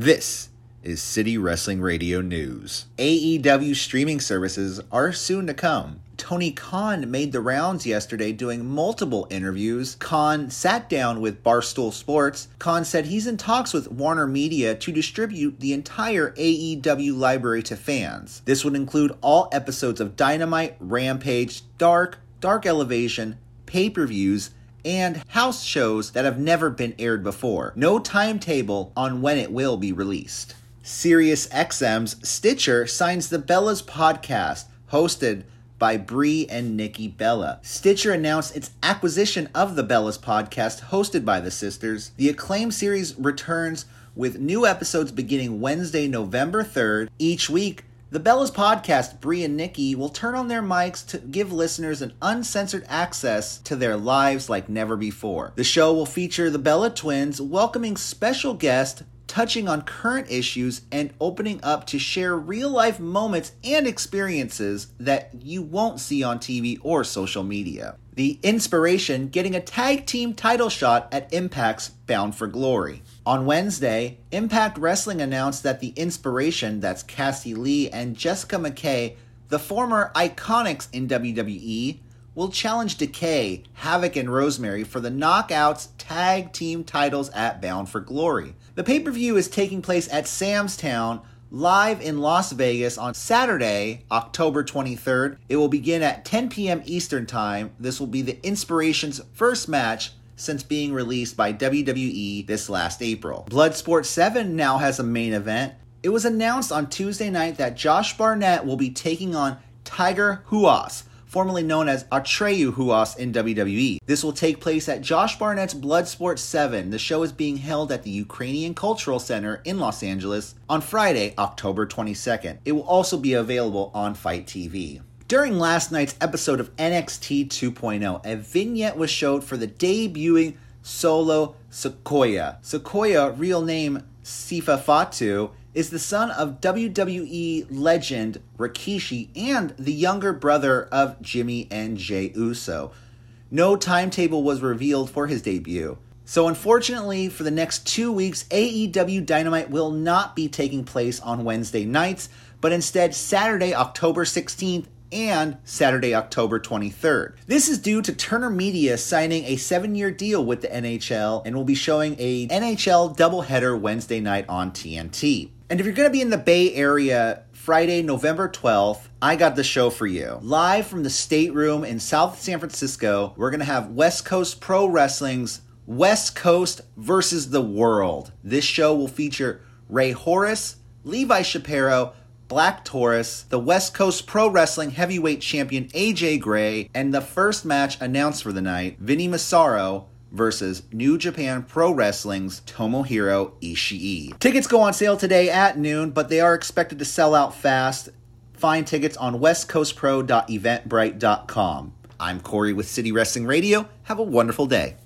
This is City Wrestling Radio News. AEW streaming services are soon to come. Tony Khan made the rounds yesterday doing multiple interviews. Khan sat down with Barstool Sports. Khan said he's in talks with Warner Media to distribute the entire AEW library to fans. This would include all episodes of Dynamite, Rampage, Dark, Dark Elevation, pay per views, and house shows that have never been aired before. No timetable on when it will be released. Sirius XM's Stitcher signs the Bellas podcast, hosted by Brie and Nikki Bella. Stitcher announced its acquisition of the Bellas podcast, hosted by the sisters. The acclaimed series returns with new episodes beginning Wednesday, November 3rd. Each week, the Bellas podcast, Brie and Nikki, will turn on their mics to give listeners an uncensored access to their lives like never before. The show will feature the Bella twins welcoming special guest touching on current issues and opening up to share real life moments and experiences that you won't see on TV or social media. The inspiration getting a tag team title shot at Impact's Bound for Glory. On Wednesday, Impact Wrestling announced that the inspiration, that's Cassie Lee and Jessica McKay, the former iconics in WWE, will challenge Decay, Havok, and Rosemary for the Knockouts tag team titles at Bound for Glory. The pay per view is taking place at Sam's Town live in Las Vegas on Saturday, October 23rd. It will begin at 10 p.m. Eastern Time. This will be the Inspiration's first match since being released by WWE this last April. Bloodsport 7 now has a main event. It was announced on Tuesday night that Josh Barnett will be taking on Tiger Huas formerly known as Atreyu Huas in WWE. This will take place at Josh Barnett's Bloodsport 7. The show is being held at the Ukrainian Cultural Center in Los Angeles on Friday, October 22nd. It will also be available on FITE TV. During last night's episode of NXT 2.0, a vignette was showed for the debuting Solo Sikoa. Sikoa, real name Sifa Fatu, is the son of WWE legend Rikishi and the younger brother of Jimmy and Jey Uso. No timetable was revealed for his debut. So, unfortunately, for the next two weeks, AEW Dynamite will not be taking place on Wednesday nights, but instead Saturday, October 16th and Saturday, October 23rd. This is due to Turner Media signing a seven year deal with the NHL and will be showing a NHL doubleheader Wednesday night on TNT. And if you're going to be in the Bay Area Friday, November 12th, I got the show for you. Live from the stateroom in South San Francisco, we're going to have West Coast Pro Wrestling's West Coast versus the World. This show will feature Rey Horus, Levi Shapiro, Black Taurus, the West Coast Pro Wrestling Heavyweight Champion AJ Gray, and the first match announced for the night, Vinny Massaro versus New Japan Pro Wrestling's Tomohiro Ishii. Tickets go on sale today at noon, but they are expected to sell out fast. Find tickets on westcoastpro.eventbrite.com. I'm Corey with City Wrestling Radio. Have a wonderful day.